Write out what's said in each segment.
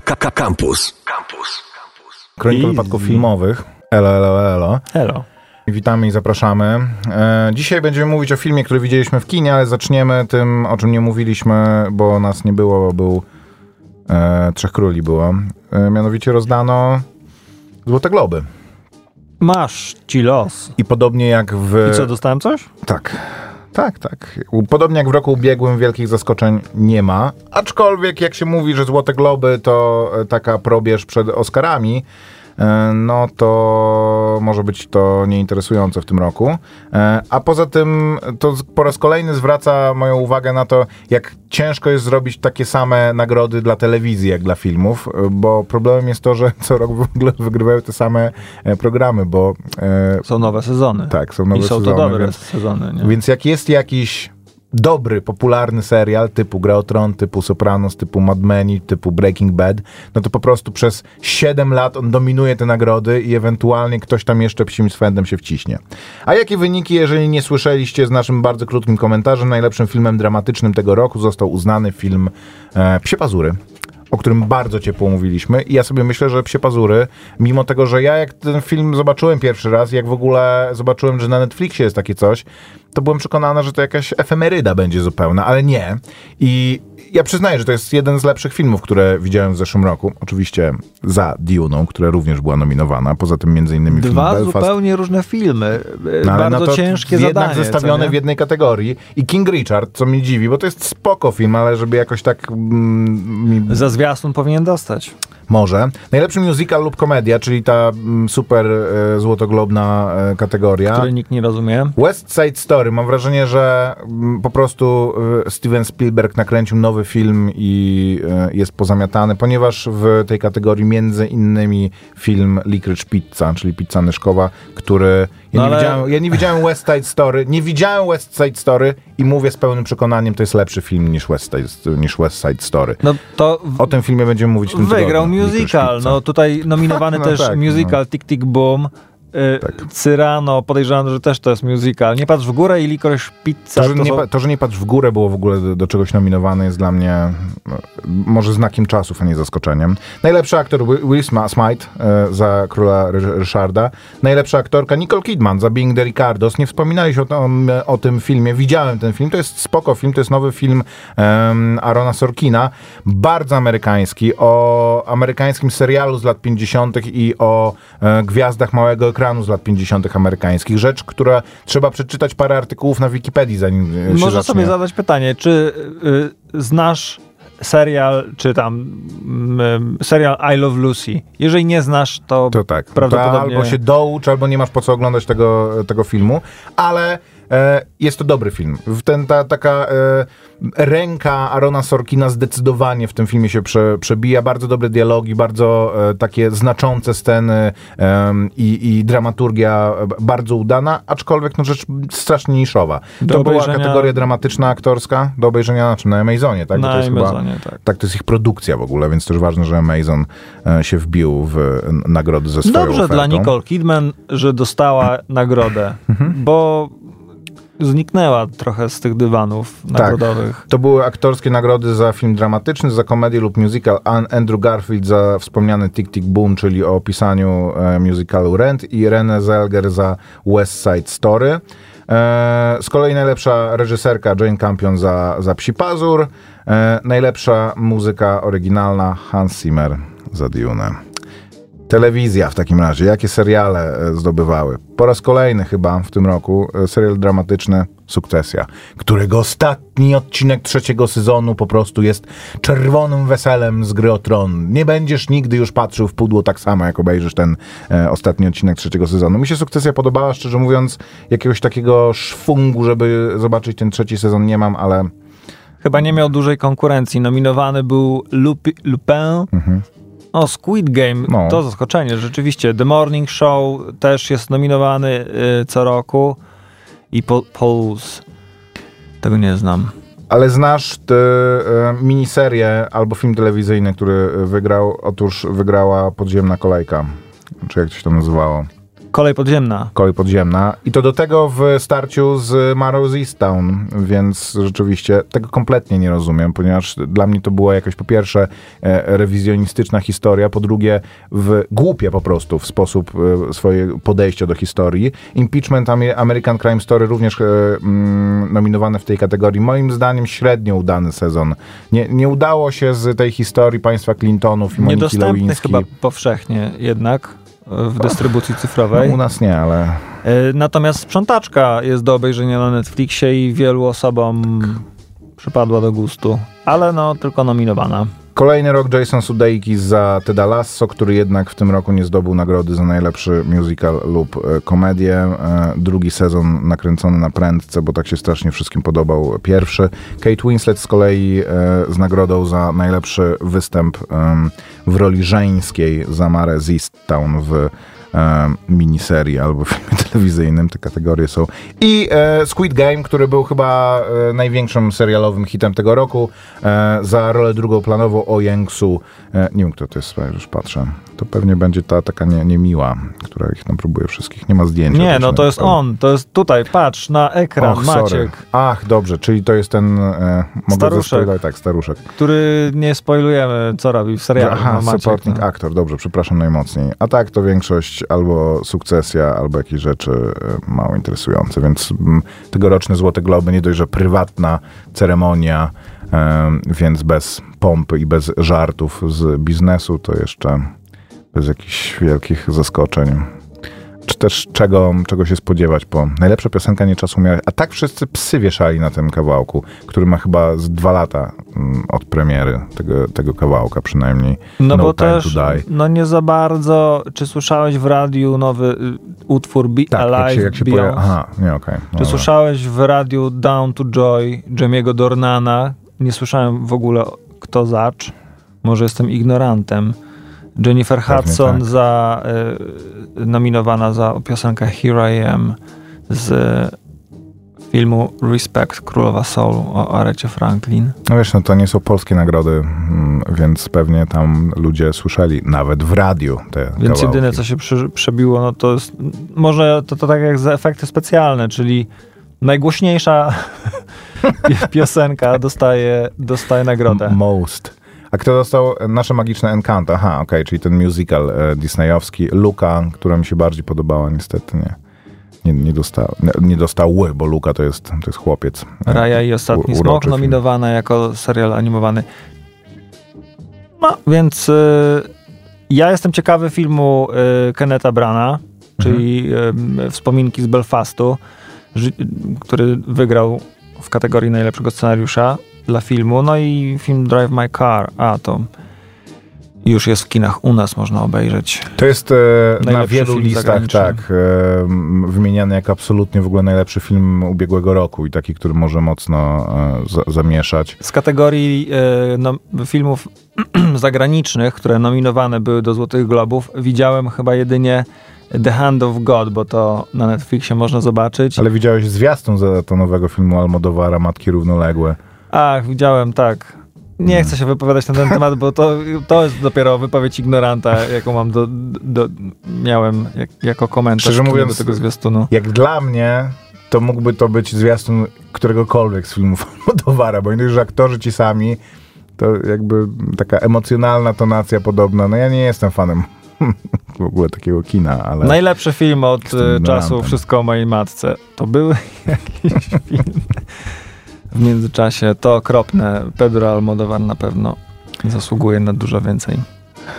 Campus. Campus. Kronika Easy. wypadków filmowych. Elo, elo, elo. Elo. Witamy i zapraszamy. E, dzisiaj będziemy mówić o filmie, który widzieliśmy w kinie, ale zaczniemy tym, o czym nie mówiliśmy, bo nas nie było, był e, Trzech Króli było. E, mianowicie rozdano Złote Globy. Masz ci los. I podobnie jak w... I co, dostałem coś? Tak. Tak, tak. Podobnie jak w roku ubiegłym wielkich zaskoczeń nie ma, aczkolwiek jak się mówi, że Złote Globy to e, taka probierz przed Oscarami, no to może być to nieinteresujące w tym roku. E, A poza tym to po raz kolejny zwraca moją uwagę na to, jak ciężko jest zrobić takie same nagrody dla telewizji, jak dla filmów, e, bo problemem jest to, że co rok w ogóle wygrywają te same e, programy, bo e, Są nowe sezony. tak, są nowe I są sezony, to dobre więc- sezony, nie? więc jak jest jakiś dobry, popularny serial typu Gra o Tron, typu Sopranos, typu Mad Men, typu Breaking Bad, no to po prostu przez 7 lat on dominuje te nagrody i ewentualnie ktoś tam jeszcze psim swędem się wciśnie. A jakie wyniki, jeżeli nie słyszeliście z naszym bardzo krótkim komentarzem, najlepszym filmem dramatycznym tego roku został uznany film e, Psie Pazury o którym bardzo ciepło mówiliśmy i ja sobie myślę, że Psie Pazury, mimo tego, że ja jak ten film zobaczyłem pierwszy raz, jak w ogóle zobaczyłem, że na Netflixie jest takie coś, to byłem przekonany, że to jakaś efemeryda będzie zupełna, ale nie. I ja przyznaję, że to jest jeden z lepszych filmów, które widziałem w zeszłym roku. Oczywiście za Duną, która również była nominowana. Poza tym między innymi film Dwa Belfast. zupełnie różne filmy. E, No, Bardzo no ciężkie jednak zadanie. zestawione co nie? w jednej kategorii. I King Richard, co mnie dziwi, bo to jest spoko film, ale żeby jakoś tak mm, mi Za zwiastun powinien dostać. Może. Najlepszy musical lub komedia, czyli ta mm, super e, złotoglobna e, kategoria. Który nikt nie rozumie. West Side Story. Mam wrażenie, że mm, po prostu e, Steven Spielberg nakręcił nowy film i e, jest pozamiatany, ponieważ w tej kategorii między innymi film Licorice Pizza, czyli pizza Nyszkowa, który... Ja, No nie ale- widziałem, ja nie widziałem West Side Story, nie widziałem West Side Story i mówię z pełnym przekonaniem, to jest lepszy film niż West Side, niż West Side Story. No to w- O tym filmie będziemy mówić w tym wygrał tygodniu. Musical. Pizza. No tutaj nominowany No też tak, musical Tick Tick Boom. Y, Tak. Cyrano, podejrzewam, że też to jest musical. Nie patrz w górę i Licorice Pizza. To że, to nie, są- to, że nie patrz w górę było w ogóle do, do czegoś nominowane jest dla mnie e, może znakiem czasów, a nie zaskoczeniem. Najlepszy aktor Wi- Will Smite e, za Króla Ry- Ryszarda. Najlepsza aktorka Nicole Kidman za Being the Ricardos. Nie wspominałeś o, tym- o tym filmie. Widziałem ten film. To jest spoko film. To jest nowy film Arona Sorkina. Bardzo amerykański. O amerykańskim serialu z lat 50. i o e, gwiazdach małego ekranu z lat 50. amerykańskich. Rzecz, która trzeba przeczytać parę artykułów na Wikipedii, zanim e, się Można zacznie. sobie zadać pytanie, czy y, znasz serial, czy tam mm, serial I Love Lucy? Jeżeli nie znasz, to, To tak. To prawdopodobnie... albo się doucz, albo nie masz po co oglądać tego, tego filmu, ale jest to dobry film. Ten, ta, taka e, ręka Arona Sorkina zdecydowanie w tym filmie się prze, przebija. Bardzo dobre dialogi, bardzo e, takie znaczące sceny i, i dramaturgia e, bardzo udana, aczkolwiek no, rzecz strasznie niszowa. Do to była obejrzenia- kategoria dramatyczna, aktorska, do obejrzenia na czym? Na Amazonie, tak? Na to jest chyba- Amazonie, tak. tak, to jest ich produkcja w ogóle, więc też ważne, że Amazon e, się wbił w n- nagrody ze swoją Dobrze dla ofertą. Nicole Kidman, że dostała nagrodę, Mhm. bo zniknęła trochę z tych dywanów Tak. nagrodowych. To były aktorskie nagrody za film dramatyczny, za komedię lub musical. An- Andrew Garfield za wspomniany Tick Tick Boom, czyli o opisaniu e, musicalu Rent i Renée Zellweger za West Side Story. E, z kolei najlepsza reżyserka Jane Campion za, za Psi Pazur. E, najlepsza muzyka oryginalna Hans Zimmer za Dune. Telewizja w takim razie. Jakie seriale e, zdobywały? Po raz kolejny chyba w tym roku e, serial dramatyczny Sukcesja, którego ostatni odcinek trzeciego sezonu po prostu jest czerwonym weselem z gry o tron. Nie będziesz nigdy już patrzył w pudło tak samo, jak obejrzysz ten e, ostatni odcinek trzeciego sezonu. Mi się Sukcesja podobała, szczerze mówiąc, jakiegoś takiego szwungu, żeby zobaczyć ten trzeci sezon nie mam, ale Chyba nie miał dużej konkurencji. Nominowany był Lupi, Lupin. O, Squid Game. No. to zaskoczenie, rzeczywiście. The Morning Show też jest nominowany y, co roku. I po, Pulse. Tego nie znam. Ale znasz tę e, miniserię albo film telewizyjny, który wygrał? Otóż wygrała Podziemna Kolejka. Czy jak to się to nazywało? Kolej podziemna. kolej podziemna. I to do tego w starciu z Marrow's Easttown, więc rzeczywiście tego kompletnie nie rozumiem, ponieważ dla mnie to była jakaś po pierwsze e, rewizjonistyczna historia, po drugie w głupie po prostu w sposób e, swoje podejście do historii. Impeachment Ame- American Crime Story również e, mm, nominowane w tej kategorii. Moim zdaniem średnio udany sezon. Nie, nie udało się z tej historii państwa Clintonów i Moniki Niedostępny Lewiński. chyba powszechnie jednak w dystrybucji cyfrowej. No, u nas nie, ale E, Natomiast sprzątaczka jest do obejrzenia na Netflixie i wielu osobom przypadła do gustu. Ale no, tylko nominowana. Kolejny rok Jason Sudeikis za Teda Lasso, który jednak w tym roku nie zdobył nagrody za najlepszy musical lub e, komedię. E, drugi sezon nakręcony na prędce, bo tak się strasznie wszystkim podobał pierwszy. Kate Winslet z kolei e, z nagrodą za najlepszy występ w roli żeńskiej za Marę Town w e, miniserii albo filmie telewizyjnym, te kategorie są. I e, Squid Game, który był chyba e, największym serialowym hitem tego roku, e, za rolę drugoplanową O Yang-su. E, nie wiem, kto to jest, już patrzę. To pewnie będzie ta taka nie, niemiła, która ich tam próbuje wszystkich. Nie ma zdjęcia. Nie, no to jest on. To jest tutaj, patrz na ekran, Och, sorry. Maciek, Ach, dobrze, czyli to jest ten... E, Staruszek. tak, staruszek. który nie spoilujemy, co robi w serialu. Aha, no, Maciek, supporting no. aktor, dobrze, przepraszam najmocniej. A tak to większość albo sukcesja, albo jakieś rzeczy e, mało interesujące, więc mm, tegoroczne Złote Globy nie dość, że prywatna ceremonia, em, więc bez pompy i bez żartów z biznesu, to jeszcze bez jakichś wielkich zaskoczeń. Czy też czego, czego się spodziewać po najlepsza piosenka nie czasu miała, a tak wszyscy psy wieszali na tym kawałku, który ma chyba z dwa lata mm, od premiery tego, tego kawałka przynajmniej. No, bo Time też, no nie za bardzo, czy słyszałeś w radiu nowy y, utwór Be Tak, jak Alive się, jak się pojawi... Aha, nie, okej. no Czy słyszałeś w radiu Down to Joy Jamiego Dornana? Nie słyszałem w ogóle kto zacz. Może jestem ignorantem. Jennifer Hudson tak. za, y, nominowana za piosenkę Here I Am z filmu Respect Królowa Soul o Arecie Franklin. No wiesz, no to nie są polskie nagrody, mm, więc pewnie tam ludzie słyszeli, nawet w radiu te Więc kawałki. jedyne, co się przy, przebiło, no to jest może to, to tak jak za efekty specjalne, czyli najgłośniejsza pi- piosenka dostaje, dostaje nagrodę. Most. A kto dostał nasze magiczne Encanto? Aha, okej, czyli ten musical e, disneyowski. Luka, która mi się bardziej podobała, niestety nie. Nie, nie, dostał, nie, dostały, bo Luka to jest, to jest chłopiec. E, Raja i Ostatni u- Smok film. nominowana jako serial animowany. No, więc y, ja jestem ciekawy filmu y, Kenneta Brana, czyli y, Wspominki z Belfastu, ży- który wygrał w kategorii najlepszego scenariusza dla filmu. No i film Drive My Car. A, to już jest w kinach u nas, można obejrzeć. To jest e, na wielu listach, tak, e, wymieniany jako absolutnie w ogóle najlepszy film ubiegłego roku i taki, który może mocno e, za, zamieszać. Z kategorii no, filmów zagranicznych, które nominowane były do Złotych Globów, widziałem chyba jedynie The Hand of God, bo to na Netflixie można zobaczyć. Ale widziałeś zwiastun za to nowego filmu Almodovara, Matki Równoległe. Ach, widziałem, tak. Nie chcę się wypowiadać na ten temat, bo to, to jest dopiero wypowiedź ignoranta, jaką mam do, do, miałem jak, jako komentarz Szczerze mówiąc, do tego zwiastunu. Jak dla mnie, to mógłby to być zwiastun któregokolwiek z filmów Almodovara, bo że aktorzy ci sami, to jakby taka emocjonalna tonacja podobna. No ja nie jestem fanem w ogóle takiego kina, ale... Najlepszy film od e, czasu Wszystko o mojej matce. To był jakiś film w międzyczasie. To okropne. Pedro Almodovar na pewno zasługuje na dużo więcej.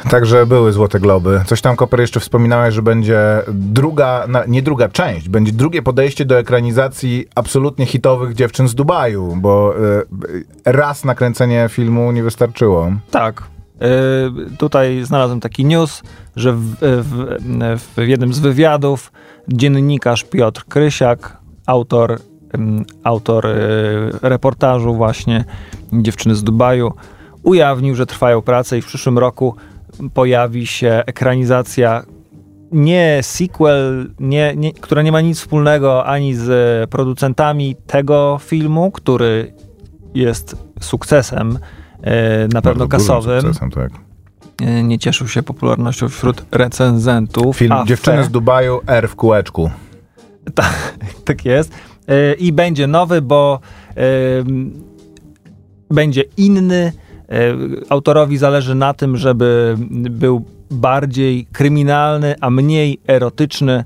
Także były Złote Globy. Coś tam, Koper, jeszcze wspominałeś, że będzie druga, nie druga część, będzie drugie podejście do ekranizacji absolutnie hitowych dziewczyn z Dubaju, bo y, raz nakręcenie filmu nie wystarczyło. Tak. Y, tutaj znalazłem taki news, że w, w, w jednym z wywiadów dziennikarz Piotr Krysiak, autor, autor y, reportażu właśnie Dziewczyny z Dubaju, ujawnił, że trwają prace i w przyszłym roku pojawi się ekranizacja nie sequel, nie, nie, która nie ma nic wspólnego ani z producentami tego filmu, który jest sukcesem, e, na pewno Bardzo dużym kasowym, Sukcesem, tak. e, nie cieszył się popularnością wśród recenzentów. Film Dziewczyny z Dubaju, R w kółeczku. Tak, tak jest. E, I będzie nowy, bo e, będzie inny. E, Autorowi zależy na tym, żeby był bardziej kryminalny, a mniej erotyczny.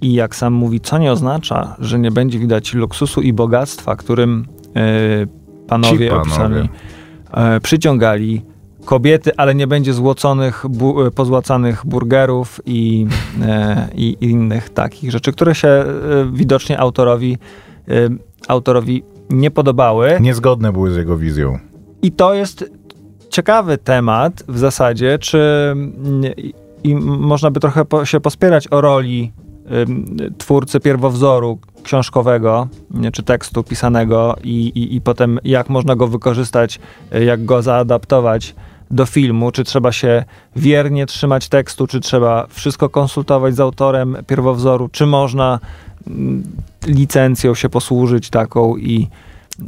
I jak sam mówi, co nie oznacza, że nie będzie widać luksusu i bogactwa, którym panowie, panowie. opisani przyciągali kobiety, ale nie będzie złoconych, bu, pozłacanych burgerów i, e, i innych takich rzeczy, które się e, widocznie autorowi, e, autorowi nie podobały. Niezgodne były z jego wizją. I to jest ciekawy temat w zasadzie, czy mm, i, można by trochę po, się pospierać o roli ym, twórcy pierwowzoru książkowego, czy tekstu pisanego i, i, i potem jak można go wykorzystać, y, jak go zaadaptować do filmu, czy trzeba się wiernie trzymać tekstu, czy trzeba wszystko konsultować z autorem pierwowzoru, czy można licencją się posłużyć taką i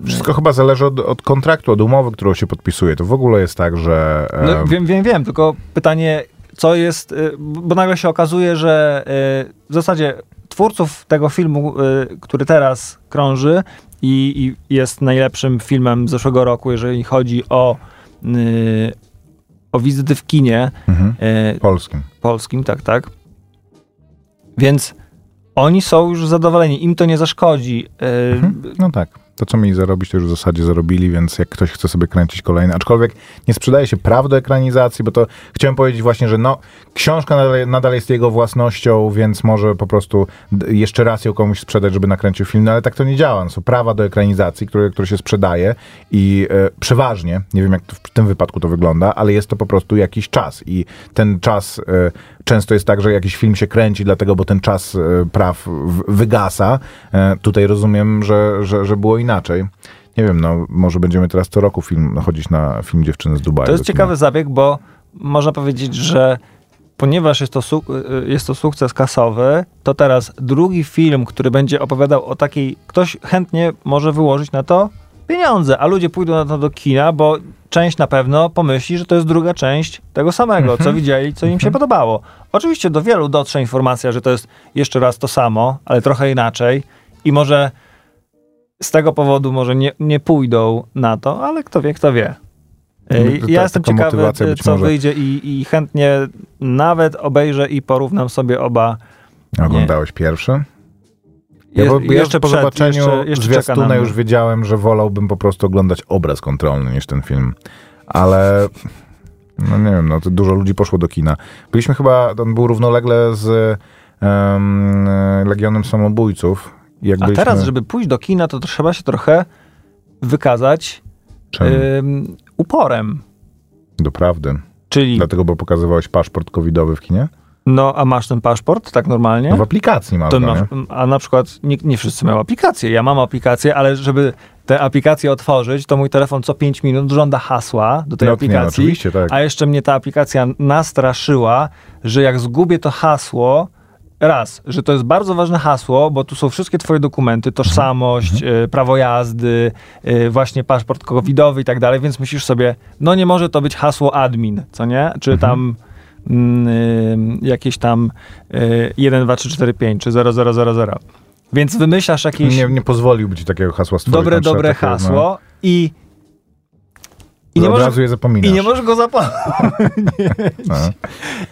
Wszystko chyba zależy od, od kontraktu, od umowy, którą się podpisuje. To w ogóle jest tak, że... No, em, wiem, wiem, wiem, tylko pytanie, co jest, y, bo nagle się okazuje, że y, w zasadzie twórców tego filmu, y, który teraz krąży i, i jest najlepszym filmem zeszłego roku, jeżeli chodzi o, o wizyty w kinie mhm, polskim. polskim, tak, tak. Więc oni są już zadowoleni, im to nie zaszkodzi. Mhm. No tak. To, co mieli zarobić, to już w zasadzie zarobili, więc jak ktoś chce sobie kręcić kolejny, aczkolwiek nie sprzedaje się praw do ekranizacji, bo to chciałem powiedzieć właśnie, że no, książka nadal, nadal jest jego własnością, więc może po prostu jeszcze raz ją komuś sprzedać, żeby nakręcił film, no ale tak to nie działa. No, są prawa do ekranizacji, które, które się sprzedaje i e, przeważnie, nie wiem jak w tym wypadku to wygląda, ale jest to po prostu jakiś czas i ten czas e, często jest tak, że jakiś film się kręci dlatego, bo ten czas e, praw wygasa. E, tutaj rozumiem, że, że, że było inaczej. Nie wiem, no może będziemy teraz co roku film, chodzić na film Dziewczyny z Dubaju. To jest ciekawy zabieg, bo można powiedzieć, że ponieważ jest to, y, jest to sukces kasowy, to teraz drugi film, który będzie opowiadał o takiej, ktoś chętnie może wyłożyć na to pieniądze, a ludzie pójdą na to do kina, bo część na pewno pomyśli, że to jest druga część tego samego, Mhm. co widzieli, co im się podobało. Oczywiście do wielu dotrze informacja, że to jest jeszcze raz to samo, ale trochę inaczej i może z tego powodu może nie, nie pójdą na to, ale kto wie, kto wie. No, to Ja ta- jestem ciekawy, być co może- wyjdzie i, i chętnie nawet obejrzę i porównam sobie oba. Oglądałeś pierwszy? Ja, ja jeszcze po przed, zobaczeniu jeszcze, jeszcze zwiastuna już wiedziałem, że wolałbym po prostu oglądać obraz kontrolny niż ten film. Ale no nie wiem, no to dużo ludzi poszło do kina. Byliśmy chyba, on był równolegle z em, Legionem Samobójców. Jak A byliśmy, teraz, żeby pójść do kina, to trzeba się trochę wykazać ym, uporem. Doprawdy. Czyli, Dlatego, bo pokazywałeś paszport covidowy w kinie? No a masz ten paszport, tak normalnie? No w aplikacji mam to go, masz, nie? a na przykład nie, nie wszyscy mają aplikację. Ja mam aplikację, ale żeby tę aplikację otworzyć, to mój telefon co 5 minut żąda hasła do tej No, nie, no, aplikacji. oczywiście, tak. A jeszcze mnie ta aplikacja nastraszyła, że jak zgubię to hasło, raz, że to jest bardzo ważne hasło, bo tu są wszystkie twoje dokumenty, tożsamość, y, prawo jazdy, y, właśnie paszport covidowy i tak dalej, więc myślisz sobie, no nie może to być hasło admin, co nie? Czy tam mm, y, jakieś tam y, 1, 2, 3, 4, 5, czy 0, 0, 0, 0. Więc wymyślasz jakieś Nie, nie pozwoliłby ci takiego hasła stworzyć. dobre, dobre no, hasło i, i, nie od możesz, razu je zapominasz. i nie możesz go zapomnieć. No.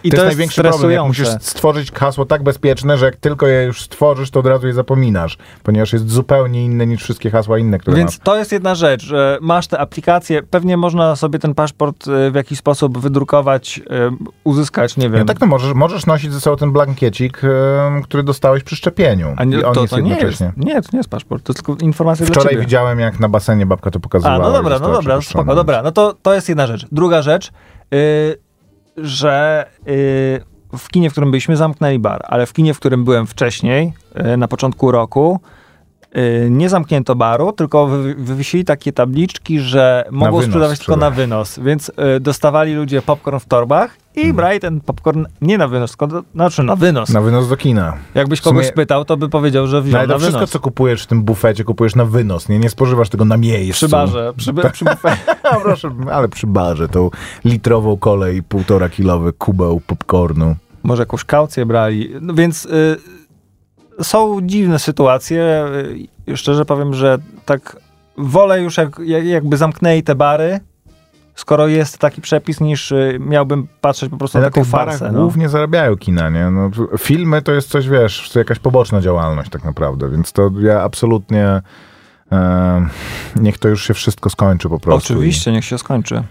I to, jest największy problem, jak musisz stworzyć hasło tak bezpieczne, że jak tylko je już stworzysz, to od razu je zapominasz, ponieważ jest zupełnie inne niż wszystkie hasła inne, które Więc masz. to jest jedna rzecz, że masz te aplikacje, pewnie można sobie ten paszport e, w jakiś sposób wydrukować, e, uzyskać, nie wiem. No tak, no możesz, możesz nosić ze sobą ten blankiecik, em, który dostałeś przy szczepieniu. A nie, on to, jest to nie jest. Nie, to nie jest paszport, to jest tylko informacja Wczoraj widziałem, jak na basenie babka to pokazywała. A, no dobra, no dobra, spoko, dobra. No to, to jest jedna rzecz. Druga rzecz, y, że y, w kinie, w którym byliśmy, zamknęli bar, ale w kinie, w którym byłem wcześniej, y, na początku roku, nie zamknięto baru, tylko wy- wywiesili takie tabliczki, że mogą sprzedawać tylko na wynos, więc y, dostawali ludzie popcorn w torbach i Mhm. brali ten popcorn nie na wynos, tylko do, znaczy na wynos. Na wynos do kina. Jakbyś kogoś spytał, to by powiedział, że No, wziął ale na wszystko, wynos. co kupujesz w tym bufecie, kupujesz na wynos. Nie, nie spożywasz tego na miejscu. Przy barze, przy, przy bufecie. A, proszę, ale przy barze tą litrową kolę i półtora kilowy kubeł popcornu. może jakąś kaucję brali. No więc y, są dziwne sytuacje. Y, szczerze powiem, że tak wolę już jak, jak, jakby zamknęli te bary, skoro jest taki przepis, niż y, miałbym patrzeć po prostu Ale na taką farsę. No. głównie zarabiają kina, nie? No, filmy to jest coś, wiesz, to jakaś poboczna działalność tak naprawdę, więc to ja absolutnie e, niech to już się wszystko skończy po prostu. Oczywiście, niech się skończy.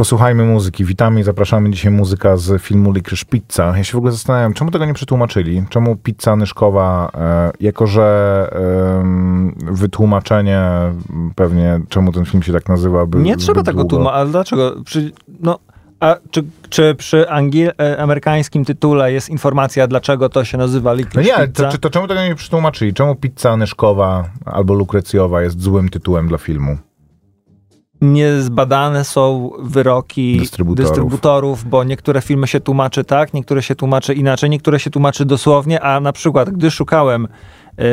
Posłuchajmy muzyki. Witamy i zapraszamy dzisiaj muzyka z filmu Licorice Pizza. Ja się w ogóle zastanawiam, czemu tego nie przetłumaczyli? Czemu pizza nyszkowa, e, jako że wytłumaczenie pewnie, czemu ten film się tak nazywa, by Nie trzeba tego tłumaczyć, ale dlaczego? Przy, no, a czy, czy przy angiel- amerykańskim tytule jest informacja, dlaczego to się nazywa No Liquid nie, Pizza? to, czy to czemu tego nie przetłumaczyli? Czemu pizza nyszkowa albo lukrecjowa jest złym tytułem dla filmu? Niezbadane są wyroki Dystrybutorów. dystrybutorów. bo niektóre filmy się tłumaczy tak, niektóre się tłumaczy inaczej, niektóre się tłumaczy dosłownie, a na przykład, gdy szukałem, yy,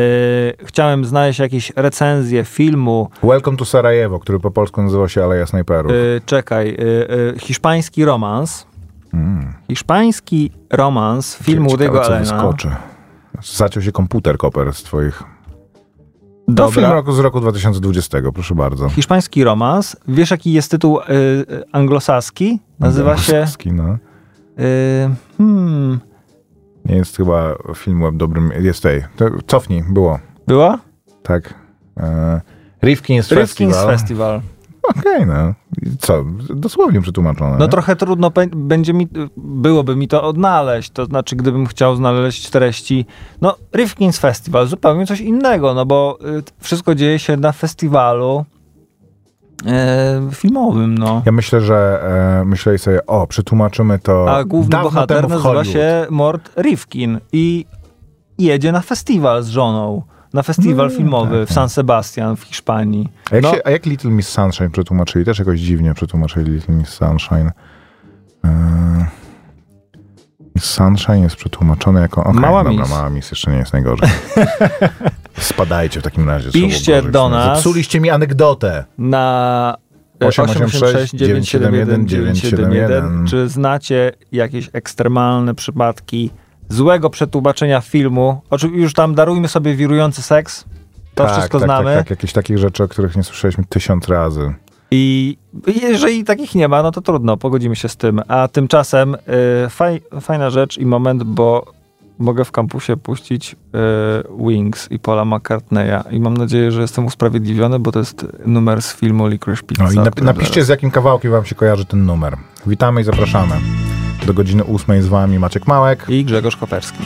chciałem znaleźć jakieś recenzje filmu, Welcome to Sarajewo, który po polsku nazywa się Aleja Snajperów. yy, czekaj, yy, yy, hiszpański romans, Mm. hiszpański romans, film Ciekawe, Woody'ego Allena. Zaciął się komputer, Koper, z twoich... To Dobra. film roku, z roku 2020, proszę bardzo. Hiszpański romans. Wiesz, jaki jest tytuł yy, anglosaski? Nazywa się... Anglosaski, No. Yy, hmm, Nie jest chyba film web dobrym... Jest tej. To cofnij, było. była? Tak. E, Rifkin's Rifkin's Festival. Festival. Okej, no. I co? Dosłownie przetłumaczone. No trochę trudno będzie mi, byłoby mi to odnaleźć, to znaczy gdybym chciał znaleźć treści, no Rifkin's Festival, zupełnie coś innego, no bo y, wszystko dzieje się na festiwalu e, filmowym, no. Ja myślę, że e, myśleli sobie, o, przetłumaczymy to A główny bohater nazywa się Mort Rifkin i jedzie na festiwal z żoną, na festiwal No, filmowy tak, w San Sebastian w Hiszpanii. A jak, No. się, a jak Little Miss Sunshine przetłumaczyli? Też jakoś dziwnie przetłumaczyli Little Miss Sunshine. Miss Sunshine jest przetłumaczone jako... Okay, Mała dobra. Mała Miss jeszcze nie jest najgorzej. Spadajcie w takim razie. Piszcie do nas. Zepsuliście mi anegdotę. na 886 971 971. Czy znacie jakieś ekstremalne przypadki złego przetłumaczenia filmu? Oczywiście już tam darujmy sobie wirujący seks. To tak, wszystko tak, znamy. Tak, tak, jakieś takich rzeczy, o których nie słyszeliśmy tysiąc razy. I jeżeli takich nie ma, no to trudno, pogodzimy się z tym. A tymczasem y, faj, fajna rzecz i moment, bo mogę w kampusie puścić y, Wings i Paula McCartneya i mam nadzieję, że jestem usprawiedliwiony, bo to jest numer z filmu Licorice Pizza. No i napiszcie, zaraz- z jakim kawałkiem wam się kojarzy ten numer. Witamy i zapraszamy. Do godziny ósmej z wami Maciek Małek. I Grzegorz Koperski.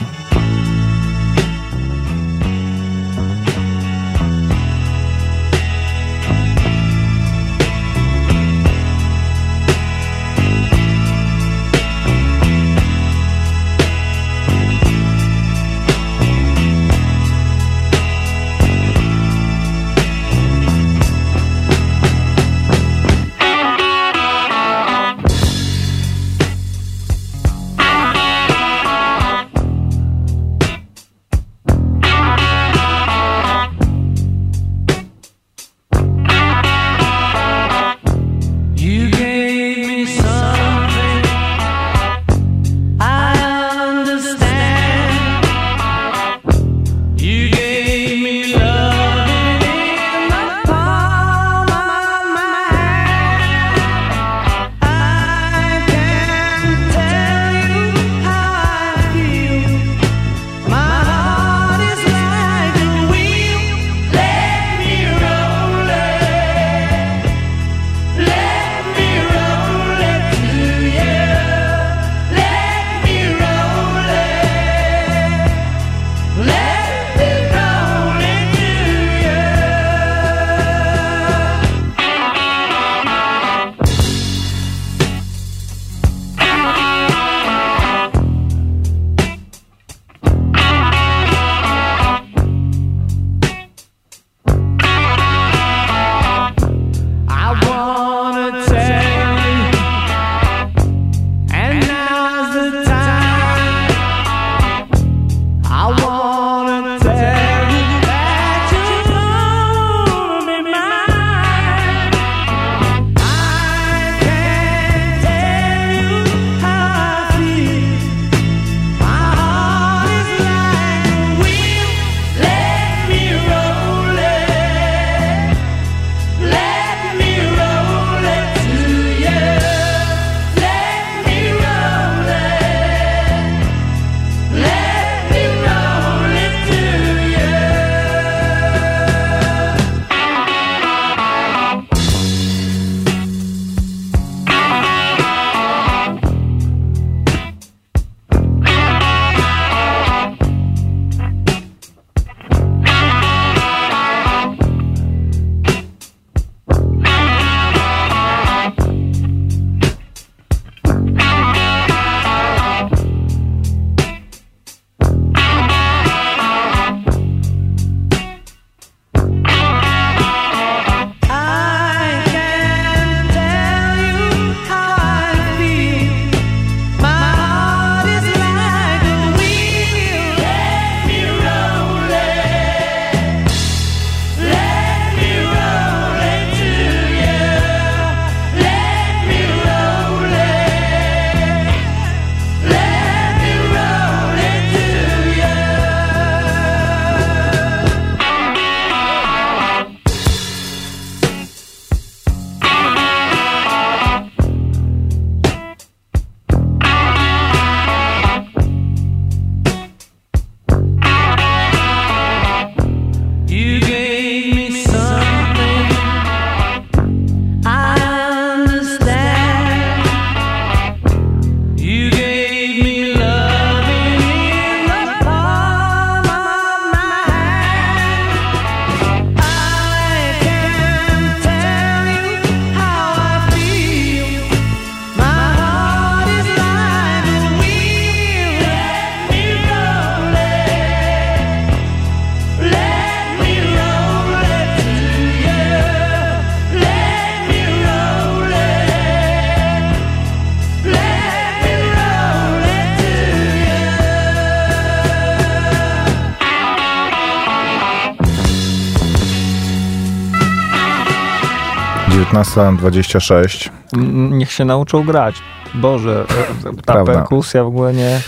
15.26. M- Niech się nauczą grać. Boże, e, ta Prawda. perkusja w ogóle nie,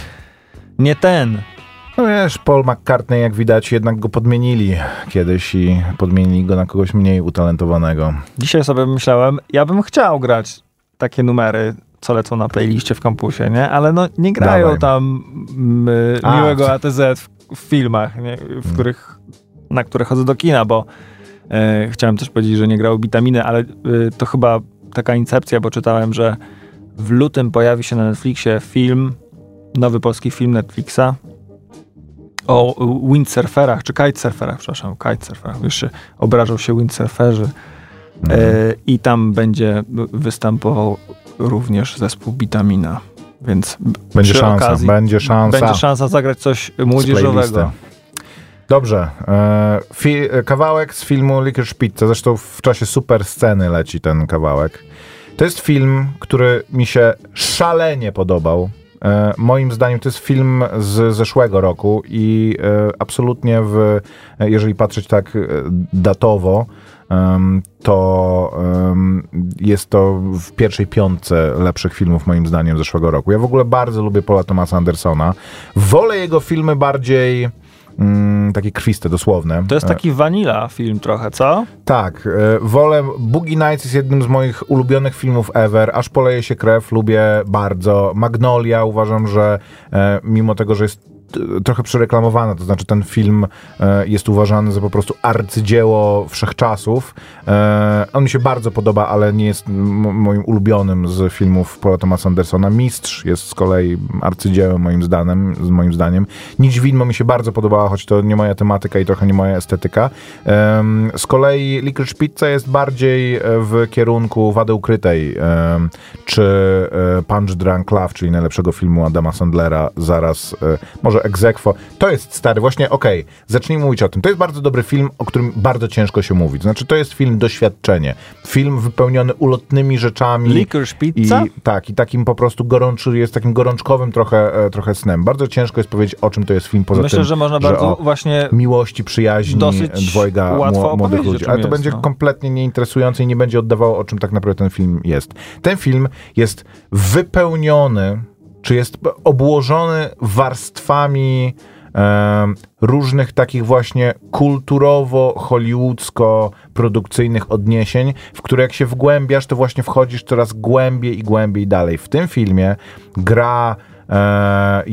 nie ten. No wiesz, Paul McCartney, jak widać, jednak go podmienili kiedyś i podmienili go na kogoś mniej utalentowanego. Dzisiaj sobie myślałem, ja bym chciał grać takie numery, co lecą na playliście w kampusie, nie? Ale no nie grają Dawaj. tam mm, A, miłego ATZ w, w filmach, nie? w których, na które chodzę do kina, bo e, chciałem też powiedzieć, że nie grały witaminy, ale e, to chyba taka incepcja, bo czytałem, że w lutym pojawi się na Netflixie film, nowy polski film Netflixa o windsurferach, czy kitesurferach, przepraszam, kitesurferach, już się obrażą się windsurferzy. Mhm. E, I tam będzie występował również zespół Bitamina. Więc Będzie szansa, okazji będzie szansa. będzie szansa zagrać coś młodzieżowego. Dobrze. E, kawałek z filmu Licorice Pizza. Zresztą w czasie super sceny leci ten kawałek. To jest film, który mi się szalenie podobał. E, moim zdaniem to jest film z zeszłego roku i e, absolutnie w, jeżeli patrzeć tak e, datowo, em, to em, jest to w pierwszej piątce lepszych filmów moim zdaniem zeszłego roku. Ja w ogóle bardzo lubię Paula Thomasa Andersona. Wolę jego filmy bardziej mm, takie krwiste, dosłowne. To jest taki vanilla film trochę, co? Tak, e, wolę. Boogie Nights jest jednym z moich ulubionych filmów ever. Aż poleje się krew, lubię bardzo. Magnolia uważam, że e, mimo tego, że jest trochę przereklamowana, to znaczy ten film e, jest uważany za po prostu arcydzieło wszechczasów. E, on mi się bardzo podoba, ale nie jest moim ulubionym z filmów Paula Thomasa Andersona. Mistrz jest z kolei arcydziełem moim zdaniem. Moim zdaniem. Nić widmo mi się bardzo podobała, choć to nie moja tematyka i trochę nie moja estetyka. Z kolei Licorice Pizza jest bardziej e, w kierunku Wady Ukrytej, czy Punch Drunk Love, czyli najlepszego filmu Adama Sandlera, zaraz, e, Exequo. To jest stary, właśnie, okej, zacznijmy mówić o tym. To jest bardzo dobry film, o którym bardzo ciężko się mówić. Znaczy, to jest film doświadczenie. Film wypełniony ulotnymi rzeczami. Licorice Pizza? I, tak, i takim po prostu gorączy, jest takim gorączkowym trochę, e, trochę snem. Bardzo ciężko jest powiedzieć, o czym to jest film, poza Myślę, tym, że można bardzo o właśnie miłości, przyjaźni dwojga młodych ludzi. Ale to jest, będzie no. kompletnie nieinteresujące i nie będzie oddawało, o czym tak naprawdę ten film jest. Ten film jest wypełniony, czy jest obłożony warstwami różnych takich właśnie kulturowo-hollywoodzko-produkcyjnych odniesień, w które jak się wgłębiasz, to właśnie wchodzisz coraz głębiej i głębiej dalej. W tym filmie gra e,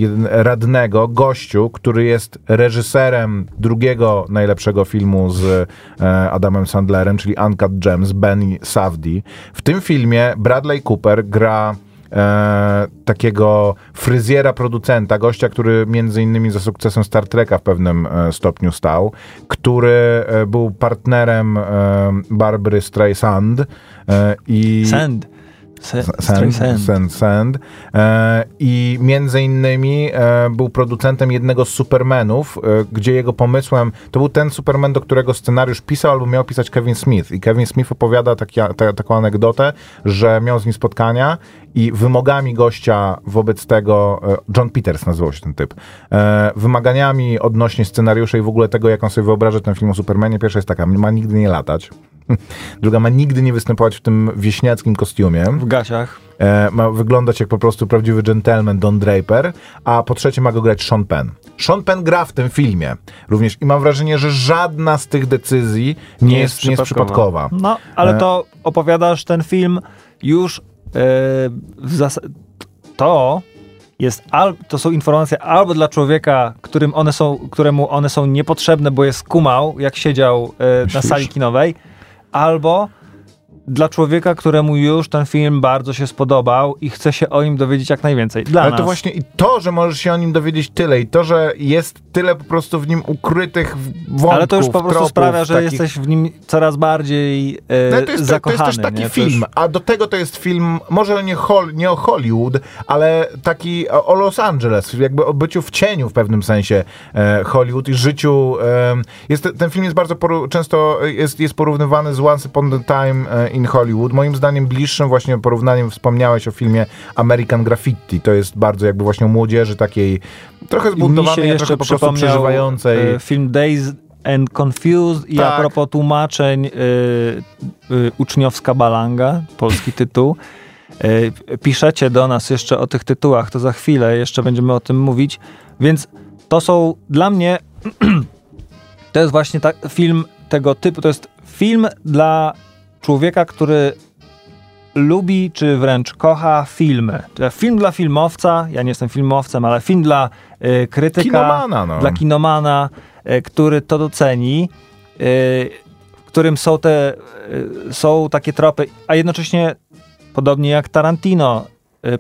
radnego, gościu, który jest reżyserem drugiego najlepszego filmu z e, Adamem Sandlerem, czyli Uncut Gems, Ben Safdie. W tym filmie Bradley Cooper gra e, takiego fryzjera producenta, gościa, który między innymi za sukcesem Star Treka w pewnym e, stopniu stał, który e, był partnerem e, Barbary Streisand e, i Sand. Se, Sand, sand. sand. Sand, E, I między innymi e, był producentem jednego z Supermanów, e, gdzie jego pomysłem, to był ten Superman, do którego scenariusz pisał albo miał pisać Kevin Smith. I Kevin Smith opowiada taki, ta, taką anegdotę, że miał z nim spotkania i wymogami gościa wobec tego, e, John Peters nazywał się ten typ, e, wymaganiami odnośnie scenariusza i w ogóle tego, jak on sobie wyobraża ten film o Supermanie, pierwsza jest taka, ma nigdy nie latać. Druga ma nigdy nie występować w tym wieśniackim kostiumie. W gasiach. E, ma wyglądać jak po prostu prawdziwy gentleman Don Draper, a po trzecie ma go grać Sean Penn. Sean Penn gra w tym filmie również i mam wrażenie, że żadna z tych decyzji nie, jest, nie jest przypadkowa. No, ale E. to opowiadasz ten film już e, w zas- to jest al- to są informacje albo dla człowieka, którym one są, któremu one są niepotrzebne, bo jest kumał, jak siedział e, na sali kinowej, albo dla człowieka, któremu już ten film bardzo się spodobał i chce się o nim dowiedzieć jak najwięcej. Dla Ale nas. to właśnie i to, że możesz się o nim dowiedzieć tyle i to, że jest tyle po prostu w nim ukrytych wątków, Ale to już po prostu tropów, sprawia, że takich... jesteś w nim coraz bardziej e, No, to, jest, to jest zakochany. też taki nie? Film, a do tego to jest film, może nie, hol, nie o Hollywood, ale taki o Los Angeles, jakby o byciu w cieniu w pewnym sensie e, Hollywood i życiu. E, jest, ten film jest bardzo poru- często jest, jest porównywany z Once Upon a Time e, in Hollywood. Moim zdaniem bliższym właśnie porównaniem wspomniałeś o filmie American Graffiti. To jest bardzo jakby właśnie o młodzieży takiej trochę zbuntowanej, jeszcze trochę po prostu przeżywającej. e, film Days and Confused i Tak. a propos tłumaczeń y, y, uczniowska balanga, polski tytuł. Y, piszecie do nas jeszcze o tych tytułach, to za chwilę jeszcze będziemy o tym mówić. Więc to są dla mnie to jest właśnie tak, film tego typu. To jest film dla człowieka, który lubi, czy wręcz kocha filmy. Jest Film dla filmowca, ja nie jestem filmowcem, ale film dla y, krytyka, Kinomana, no. dla kinomana, y, który to doceni, y, w którym są te, są takie tropy, a jednocześnie podobnie jak Tarantino,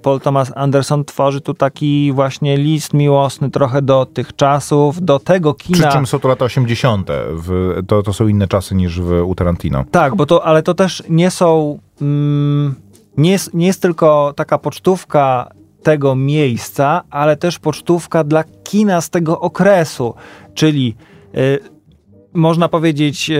Paul Thomas Anderson tworzy tu taki właśnie list miłosny trochę do tych czasów, do tego Przy kina. czym są to lata 80. W, to, to są inne czasy niż w, u Tarantino. Tak, bo to, ale to też nie są. Mm, nie, jest, nie jest tylko taka pocztówka tego miejsca, ale też pocztówka dla kina z tego okresu. Czyli y, można powiedzieć, y,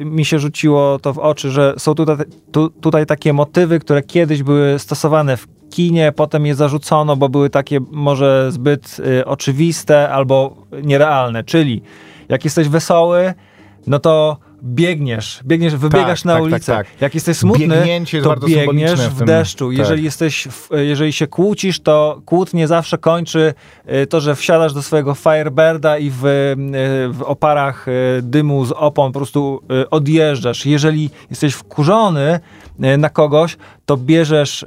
y, mi się rzuciło to w oczy, że są tutaj, tu, tutaj takie motywy, które kiedyś były stosowane w kinie, potem je zarzucono, bo były takie może zbyt y, oczywiste albo nierealne. Czyli jak jesteś wesoły, no to biegniesz, biegniesz, wybiegasz Tak, na tak, ulicę. tak, tak. Jak jesteś smutny, Biegnięcie to biegniesz w w deszczu. Tak. Jeżeli jesteś, w, jeżeli się kłócisz, to kłótnie zawsze kończy y, to, że wsiadasz do swojego Firebirda i w, y, w oparach y, dymu z opon po prostu y, odjeżdżasz. Jeżeli jesteś wkurzony y, na kogoś, to bierzesz, y,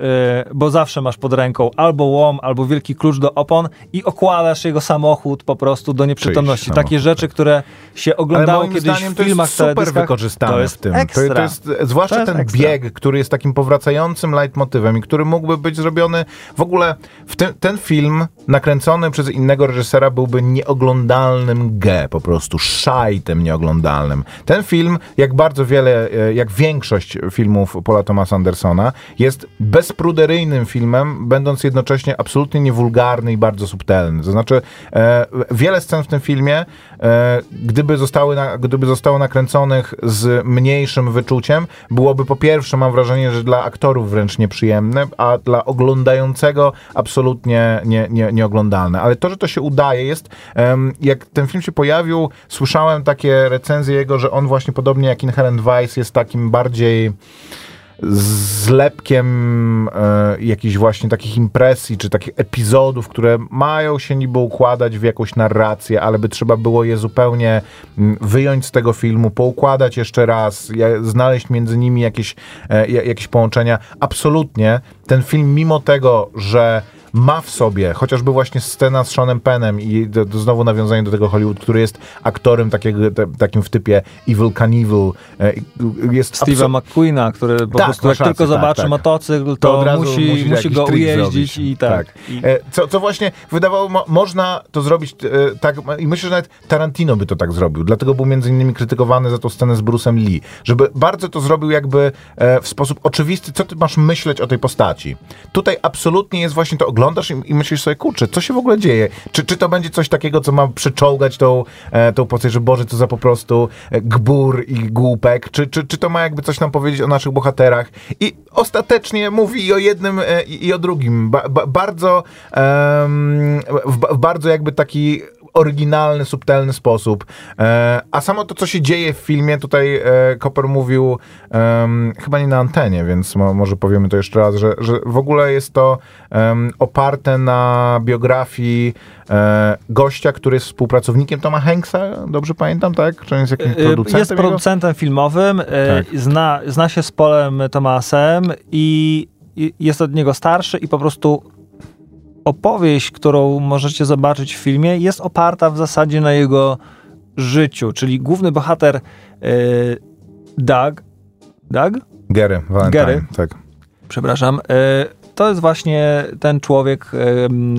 bo zawsze masz pod ręką albo łom, albo wielki klucz do opon i okładasz jego samochód po prostu do nieprzytomności. Czyjś Takie samochód, rzeczy, które się oglądało kiedyś zdaniem w to filmach, jest super wykorzystane to jest w tym. Ekstra. To, to jest, zwłaszcza To jest ten ekstra. bieg, który jest takim powracającym leitmotywem i który mógłby być zrobiony w ogóle. W tym, ten film nakręcony przez innego reżysera byłby nieoglądalnym G, po prostu szajtem nieoglądalnym. Ten film, jak bardzo wiele, e, jak większość filmów Paula Thomasa Andersona, jest bezpruderyjnym filmem, będąc jednocześnie absolutnie niewulgarny i bardzo subtelny. To znaczy, e, wiele scen w tym filmie, e, gdyby, zostały na, gdyby zostało nakręconych z mniejszym wyczuciem, byłoby po pierwsze, mam wrażenie, że dla aktorów wręcz nieprzyjemne, a dla oglądającego absolutnie nie, nie, nieoglądalne. Ale to, że to się udaje, jest, jak ten film się pojawił, słyszałem takie recenzje jego, że on właśnie podobnie jak Inherent Vice jest takim bardziej zlepkiem e, jakichś właśnie takich impresji, czy takich epizodów, które mają się niby układać w jakąś narrację, ale by trzeba było je zupełnie wyjąć z tego filmu, poukładać jeszcze raz, znaleźć między nimi jakieś, e, ja- jakieś połączenia. Absolutnie ten film, mimo tego, że ma w sobie chociażby właśnie scena z Seanem Pennem i to, to znowu nawiązanie do tego Hollywood, który jest aktorem takiego, te, takim w typie Evil Knievel. e, Jest Steve'a McQueena, który po Tak, prostu jak rację, tylko tak, zobaczy tak. motocykl, to, to musi, musi, jakiś go ujeździć i tak. I, E, Co, co właśnie wydawało, mo, można to zrobić e, tak, i myślę, że nawet Tarantino by to tak zrobił, dlatego był między innymi krytykowany za tą scenę z Bruce'em Lee, żeby bardzo to zrobił jakby e, w sposób oczywisty, co ty masz myśleć o tej postaci. Tutaj absolutnie jest właśnie to, oglądasz i, i myślisz sobie, kurczę, co się w ogóle dzieje? Czy, czy to będzie coś takiego, co ma przyczołgać tą, e, tą postać, że Boże, to za po prostu e, gbur i głupek, czy, czy, czy to ma jakby coś nam powiedzieć o naszych bohaterach? I ostatecznie mówi i o jednym, e, i, o drugim. Ba, ba, bardzo, w, w bardzo jakby taki oryginalny, subtelny sposób. E, a samo to, co się dzieje w filmie, tutaj e, Koper mówił chyba nie na antenie, więc mo, może powiemy to jeszcze raz, że, że w ogóle jest to oparte na biografii e, gościa, który jest współpracownikiem Toma Hanksa, dobrze pamiętam, tak? Czy on jest jakimś Y, producentem? Jest jego? producentem filmowym, y, Tak. zna, zna się z Polem Tomasem i i jest od niego starszy i po prostu opowieść, którą możecie zobaczyć w filmie, jest oparta w zasadzie na jego życiu, czyli główny bohater y, Doug, Doug? Gary Valentine, Gary. tak. przepraszam, y, to jest właśnie ten człowiek m,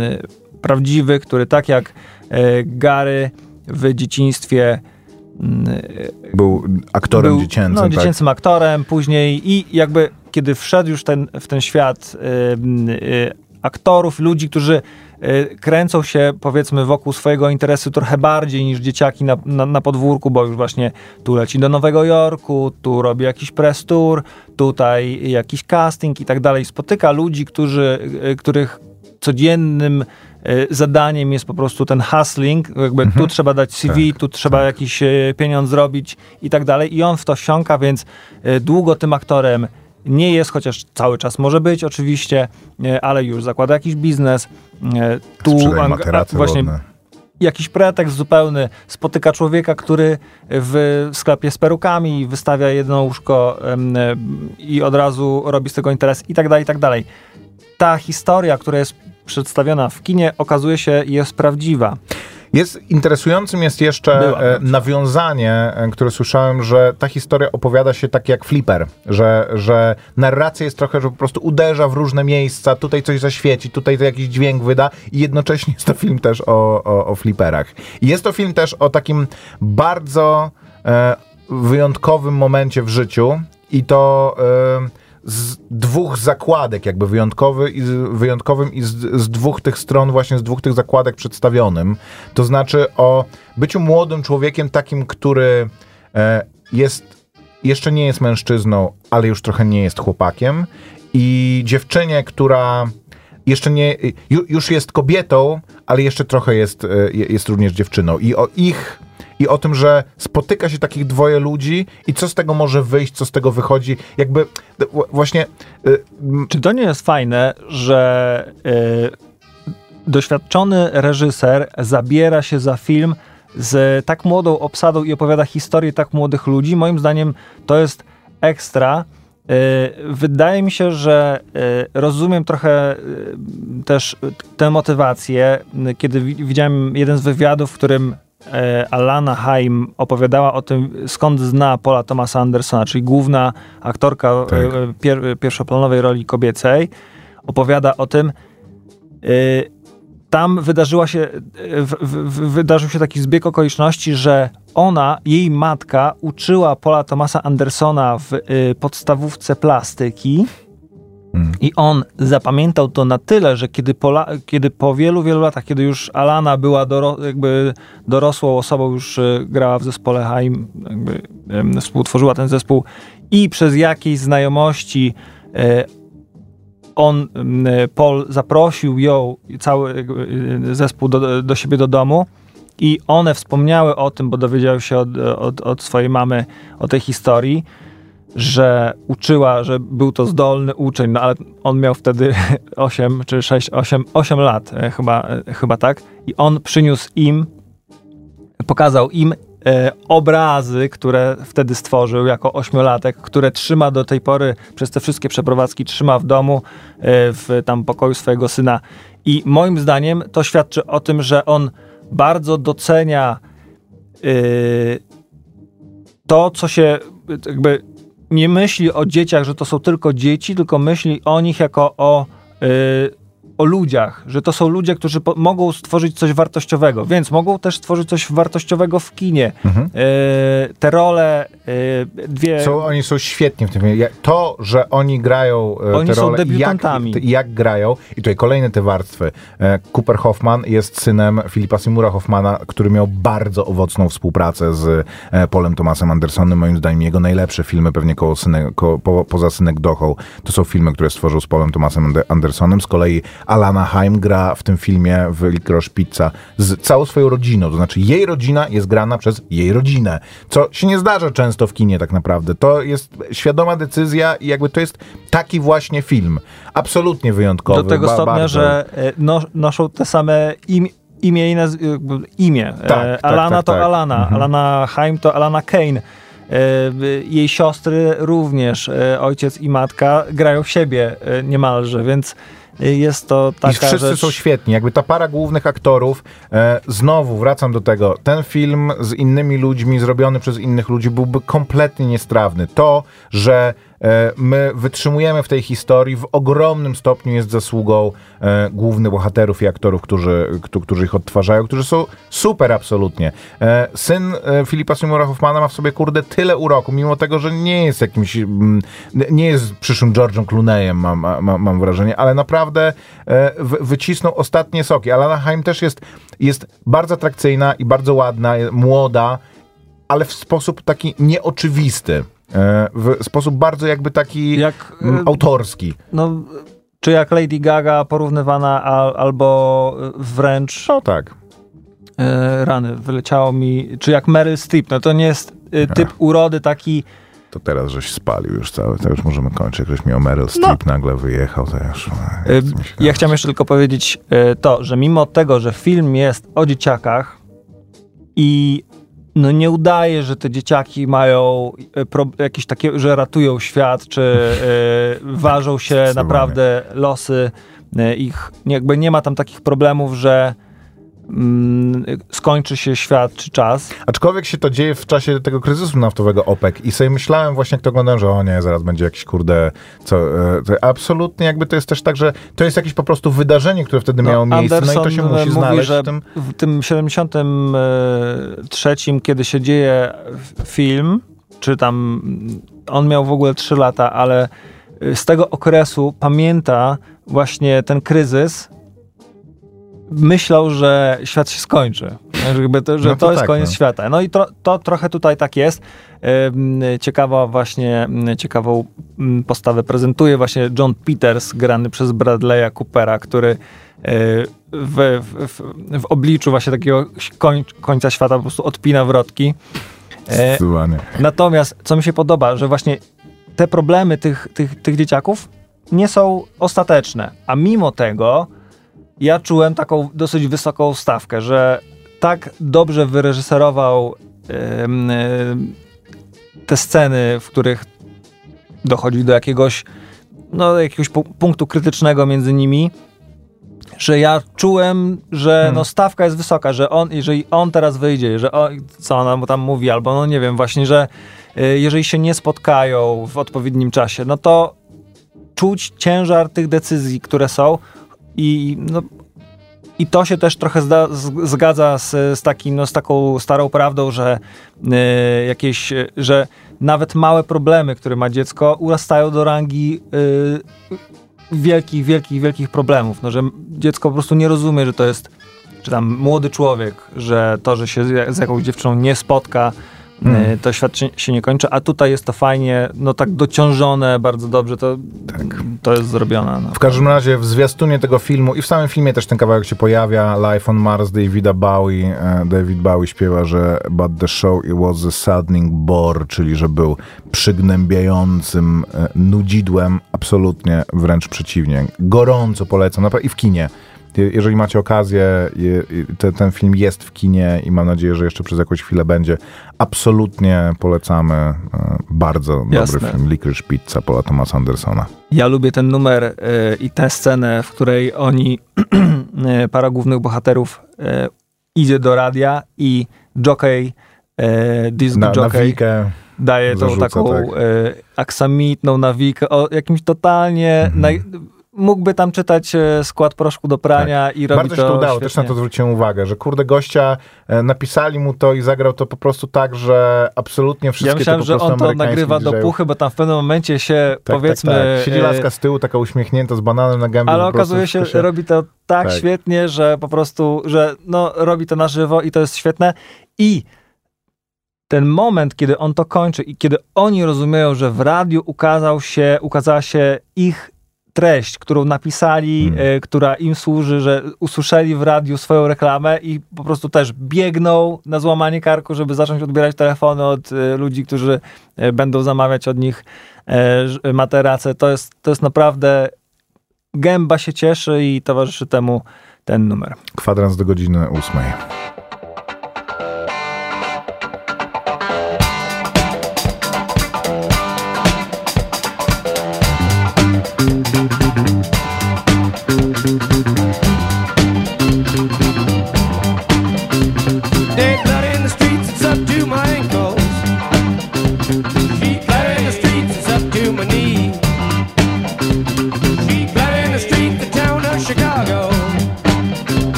prawdziwy, który tak jak Gary w dzieciństwie Był aktorem był, dziecięcym, no, tak? dziecięcym aktorem, później i jakby kiedy wszedł już ten, w ten świat y, y, aktorów, ludzi, którzy y, kręcą się powiedzmy wokół swojego interesu trochę bardziej niż dzieciaki na, na, na podwórku, bo już właśnie tu leci do Nowego Jorku, tu robi jakiś press tour, tutaj jakiś casting i tak dalej. Spotyka ludzi, którzy, y, których codziennym e, zadaniem jest po prostu ten hustling, jakby Mhm. tu trzeba dać CV, Tak, tu trzeba jakiś e, pieniądz zrobić i tak dalej. I on w to wsiąka, więc e, długo tym aktorem nie jest, chociaż cały czas może być oczywiście, e, ale już zakłada jakiś biznes. e, Tu Sprzedaje ang- materace właśnie wodne. jakiś pretekst zupełny, spotyka człowieka, który w sklepie z perukami wystawia jedno łóżko em, i od razu robi z tego interes i tak dalej, i tak dalej. Ta historia, która jest przedstawiona w kinie, okazuje się jest prawdziwa. Jest interesującym jest jeszcze e, nawiązanie, e, które słyszałem, że ta historia opowiada się tak jak flipper, że, że narracja jest trochę, że po prostu uderza w różne miejsca, tutaj coś zaświeci, tutaj jakiś dźwięk wyda i jednocześnie jest to film też o, o, o flipperach. Jest to film też o takim bardzo e, wyjątkowym momencie w życiu i to e, z dwóch zakładek jakby wyjątkowy i z, wyjątkowym i z, z dwóch tych stron, właśnie z dwóch tych zakładek przedstawionym. To znaczy o byciu młodym człowiekiem takim, który e, jest, jeszcze nie jest mężczyzną, ale już trochę nie jest chłopakiem i dziewczynie, która jeszcze nie, ju, już jest kobietą, ale jeszcze trochę jest, e, jest również dziewczyną i o ich i o tym, że spotyka się takich dwoje ludzi i co z tego może wyjść, co z tego wychodzi. Jakby właśnie y, Czy to nie jest fajne, że e, doświadczony reżyser zabiera się za film z tak młodą obsadą i opowiada historię tak młodych ludzi? Moim zdaniem to jest ekstra. E, Wydaje mi się, że e, rozumiem trochę e, też tę motywację, kiedy wi- widziałem jeden z wywiadów, w którym Alana Haim opowiadała o tym, skąd zna Paula Thomasa Andersona, czyli główna aktorka Tak. e, pier, pierwszoplanowej roli kobiecej, opowiada o tym, y, tam wydarzyła się, w, w, wydarzył się taki zbieg okoliczności, że ona, jej matka, uczyła Paula Thomasa Andersona w y, podstawówce plastyki. I on zapamiętał to na tyle, że kiedy, Pola, kiedy po wielu, wielu latach, kiedy już Alana była doro, jakby dorosłą osobą, już y, grała w zespole Haim, jakby współtworzyła ten zespół i przez jakieś znajomości e, on, m, Paul zaprosił ją, cały zespół do, do siebie do domu i one wspomniały o tym, bo dowiedziały się od, od, od swojej mamy o tej historii, że uczyła, że był to zdolny uczeń, no ale on miał wtedy 8 czy 6, 8, 8 lat e, chyba, e, chyba tak i on przyniósł im, pokazał im e, obrazy, które wtedy stworzył jako ośmiolatek, które trzyma do tej pory przez te wszystkie przeprowadzki, trzyma w domu, e, w tam pokoju swojego syna. I moim zdaniem to świadczy o tym, że on bardzo docenia y, to, co się jakby nie myśli o dzieciach, że to są tylko dzieci, tylko myśli o nich jako o, y, o ludziach, że to są ludzie, którzy mogą stworzyć coś wartościowego, więc mogą też stworzyć coś wartościowego w kinie. Mhm. Y, te role, y, dwie... są, oni są świetni w tym To, że oni grają e, Oni te są role, jak, debiutantami. t- jak grają, i tutaj kolejne te warstwy. E, Cooper Hoffman jest synem Filipa Seymoura Hoffmana, który miał bardzo owocną współpracę z e, Polem Thomasem Andersonem. Moim zdaniem jego najlepsze filmy, pewnie koło synek, ko, po, poza Synek Dochoł, to są filmy, które stworzył z Polem Thomasem Ande- Andersonem. Z kolei Alana Haim gra w tym filmie w Licorice Pizza z całą swoją rodziną, to znaczy jej rodzina jest grana przez jej rodzinę, co się nie zdarza często w kinie tak naprawdę. To jest świadoma decyzja i jakby to jest taki właśnie film. Absolutnie wyjątkowy. Do tego ba- stopnia, bardzo. że e, no, noszą te same im, imię i naz- imię. Tak, E, tak, Alana tak, to tak. Alana, Mhm. Alana Haim to Alana Kane. E, jej siostry również, e, ojciec i matka grają w siebie e, niemalże, więc e, jest to taka I wszyscy rzecz... są świetni. Jakby ta para głównych aktorów, e, znowu wracam do tego, ten film z innymi ludźmi, zrobiony przez innych ludzi, byłby kompletnie niestrawny. To, że my wytrzymujemy w tej historii, w ogromnym stopniu jest zasługą e, głównych bohaterów i aktorów, którzy, któ- którzy ich odtwarzają, którzy są super absolutnie. E, syn e, Filipa Seymoura Hoffmana ma w sobie, kurde, tyle uroku, mimo tego, że nie jest jakimś, mm, nie jest przyszłym George'em Clooneyem, mam, mam, mam wrażenie, ale naprawdę e, wy- wycisnął ostatnie soki. Alana Haim też jest, jest bardzo atrakcyjna i bardzo ładna, e, młoda, ale w sposób taki nieoczywisty. E, w sposób bardzo jakby taki Jak, e, autorski. no, czy jak Lady Gaga porównywana, a, albo wręcz No tak. e, rany, wyleciało mi, czy jak Meryl Streep, no to nie jest e, typ urody taki, To teraz żeś spalił już cały, to już możemy kończyć. Jak ktoś mi o Meryl Streep nagle wyjechał, to już... ja chciałem jeszcze tylko powiedzieć to, że mimo tego, że film jest o dzieciakach i no nie udaje, że te dzieciaki mają e, pro, jakieś takie, że ratują świat, czy e, ważą się naprawdę losy e, ich. Jakby nie ma tam takich problemów, że mm, skończy się świat czy czas. Aczkolwiek się to dzieje w czasie tego kryzysu naftowego OPEC i sobie myślałem właśnie, jak to oglądałem, że o nie, zaraz będzie jakiś kurde, co, e, absolutnie jakby to jest też tak, że to jest jakieś po prostu wydarzenie, które wtedy miało miejsce, no i to się Anderson, musi e, znaleźć mówi, że w tym. w tym 73, kiedy się dzieje film, czy tam mm, on miał w ogóle 3 lata, ale y, z tego okresu pamięta właśnie ten kryzys, myślał, że świat się skończy. Że Jakby to, że No to, to jest tak, koniec no. świata. No i to, to trochę tutaj tak jest. Ciekawa właśnie, ciekawą postawę prezentuje właśnie John Peters, grany przez Bradley'a Coopera, który y, w, w, w, obliczu właśnie takiego koń, końca świata po prostu odpina wrotki. E, Zdecydowanie. Natomiast, co mi się podoba, że właśnie te problemy tych, tych, tych dzieciaków nie są ostateczne, a mimo tego ja czułem taką dosyć wysoką stawkę, że tak dobrze wyreżyserował em, te sceny, w których dochodzi do jakiegoś, no, jakiegoś pu- punktu krytycznego między nimi, że ja czułem, że Hmm. no, stawka jest wysoka, że on, jeżeli on teraz wyjdzie, że on, co ona mu tam mówi, albo no nie wiem, właśnie, że y, jeżeli się nie spotkają w odpowiednim czasie, no to czuć ciężar tych decyzji, które są i no, i to się też trochę zda, z, zgadza z, z, takim, no, z taką starą prawdą, że y, jakieś, że nawet małe problemy, które ma dziecko, urastają do rangi y, wielkich, wielkich, wielkich problemów. No, że dziecko po prostu nie rozumie, że to jest, czy tam młody człowiek, że to, że się z jakąś dziewczyną nie spotka, Mm. y, to świat się, nie kończy, a tutaj jest to fajnie, no tak dociążone bardzo dobrze, to, to jest zrobione. No. W każdym razie w zwiastunie tego filmu i w samym filmie też ten kawałek się pojawia, Life on Mars Davida Bowie. E, David Bowie śpiewa, że but the show it was a saddening bore, czyli że był przygnębiającym e, nudzidłem, absolutnie wręcz przeciwnie. Gorąco polecam, naprawdę i w kinie. Je- Jeżeli macie okazję, te, ten film jest w kinie i mam nadzieję, że jeszcze przez jakąś chwilę będzie. Absolutnie polecamy. E, Bardzo Jasne. dobry film. Licorice Pizza Paula Thomasa Andersona. Ja lubię ten numer y, i tę scenę, w której oni, y, para głównych bohaterów, y, idzie do radia i jockey, y, disc Na, na jockey Wikę. daje tą zarzuca, taką tak. aksamitną nawikę o jakimś totalnie... Mhm. Naj, mógłby tam czytać y, skład proszku do prania i robi Bardzo się to to udało, świetnie. też na to zwróciłem uwagę, że kurde gościa, e, napisali mu to i zagrał to po prostu tak, że absolutnie wszystkie Ja myślałem, te po że prostu on to nagrywa do puchy, bo tam w pewnym momencie się Tak, powiedzmy... tak, tak. Siedzi y, laska z tyłu, taka uśmiechnięta, z bananem na gębie. Ale okazuje się, że robi to tak, Tak. świetnie, że po prostu, że no, robi to na żywo i to jest świetne. I ten moment, kiedy on to kończy i kiedy oni rozumieją, że w radiu ukazał się, ukazała się ich treść, którą napisali, Hmm. e, która im służy, że usłyszeli w radiu swoją reklamę i po prostu też biegną na złamanie karku, żeby zacząć odbierać telefony od e, ludzi, którzy e, będą zamawiać od nich e, materace. To jest, to jest naprawdę gęba się cieszy i towarzyszy temu ten numer. Kwadrans do godziny ósmej.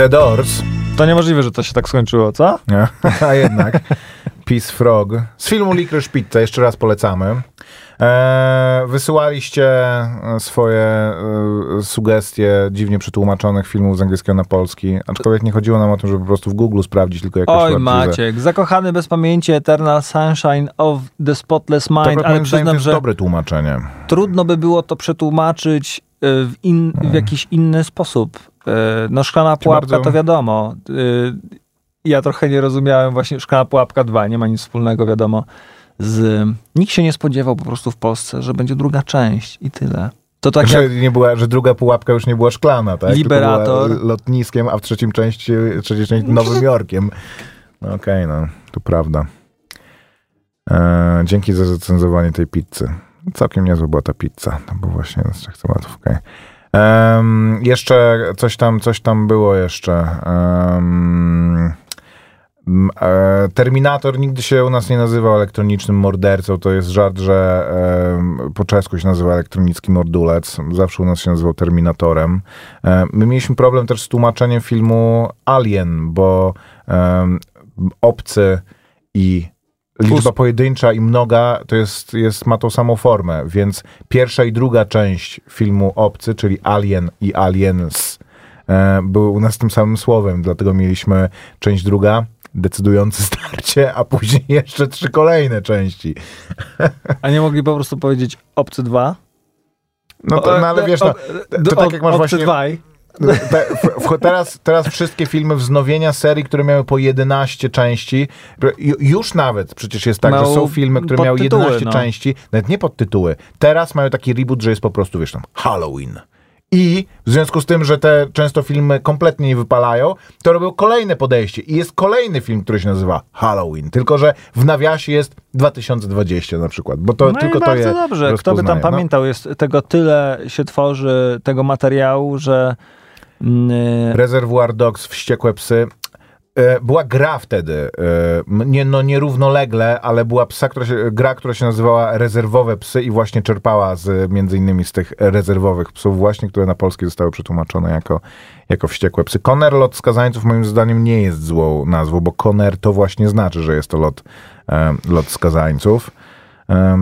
The Doors, To niemożliwe, że to się tak skończyło, co? nie? a jednak Peace Frog, z filmu Licorice Pizza, jeszcze raz polecamy. E, wysyłaliście e, swoje e, sugestie dziwnie przetłumaczonych filmów z angielskiego na polski, aczkolwiek nie chodziło nam o to, żeby po prostu w Google sprawdzić tylko jakieś Oj, ładne- Maciek, zakochany bez pamięci Eternal Sunshine of the Spotless Mind, moim ale przyznam, jest że dobre tłumaczenie. trudno by było to przetłumaczyć y, w, in, w jakiś inny sposób. Y, No szklana pułapka bardzo- to wiadomo. Y, Ja trochę nie rozumiałem właśnie szklana pułapka 2, nie ma nic wspólnego wiadomo z... Nikt się nie spodziewał po prostu w Polsce, że będzie druga część i tyle. To tak że, jak nie była, że druga pułapka już nie była szklana, tak? Liberator. lotniskiem, a w trzecim części, trzeciej części Nowym Jorkiem. No okej, no, to prawda. E, dzięki za zacenzowanie tej pizzy. Całkiem niezła była ta pizza. To był właśnie z trzech tematów, okej. Em, jeszcze coś tam, coś tam było jeszcze. Em, m, e, Terminator nigdy się u nas nie nazywał elektronicznym mordercą. To jest żart, że po czesku się nazywa elektronicki mordulec. Zawsze u nas się nazywał Terminatorem. My mieliśmy problem też z tłumaczeniem filmu Alien, bo obcy i liczba pojedyncza i mnoga to jest, jest, ma tą samą formę, więc pierwsza i druga część filmu Obcy, czyli Alien i Aliens e, były u nas tym samym słowem, dlatego mieliśmy część druga, decydujące starcie, a później jeszcze trzy kolejne części. A nie mogli po prostu powiedzieć Obcy 2? No, to, no ale wiesz, no, to tak jak masz Obcy właśnie... 2. W, teraz, teraz wszystkie filmy wznowienia serii, które miały po 11 części, ju- już nawet przecież jest tak, że Mają są filmy, które miały podtytuły, 11 no. części, nawet nie podtytuły. Teraz mają taki reboot, że jest po prostu, wiesz tam, Halloween. I w związku z tym, że te często filmy kompletnie nie wypalają, to robią kolejne podejście. I jest kolejny film, który się nazywa Halloween. Tylko, że w nawiasie jest 2020 na przykład. Bo to no tylko i to bardzo je dobrze. Kto by tam. No. pamiętał, jest tego tyle się tworzy tego materiału, że Reservoir Dogs, Wściekłe Psy. E, Była gra wtedy, e, nie, no nierównolegle, ale była psa, która się, gra, która się nazywała Rezerwowe Psy i właśnie czerpała z, między innymi z tych rezerwowych psów właśnie, które na polskie zostały przetłumaczone jako, jako Wściekłe Psy. Koner Lot Skazańców moim zdaniem nie jest złą nazwą, bo Koner to właśnie znaczy, że jest to lot, e, lot Skazańców.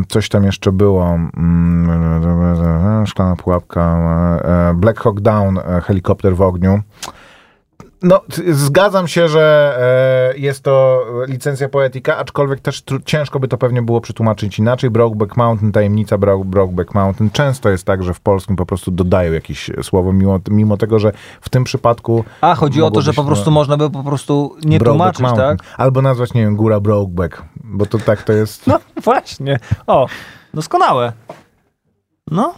Coś tam jeszcze było. Mm, Szklana pułapka. e, Black Hawk Down, e, helikopter w ogniu. No, zgadzam się, że e, jest to licencja poetyka, aczkolwiek też ciężko by to pewnie było przetłumaczyć inaczej. Brokeback Mountain, tajemnica Bro- Brokeback Mountain. Często jest tak, że w polskim po prostu dodają jakieś słowo, mimo, mimo tego, że w tym przypadku. a chodzi o to, że po prostu można by po prostu nie tłumaczyć, Mountain. tak? Albo nazwać, nie wiem, góra Brokeback, bo to tak to jest. No właśnie. O, doskonałe. No.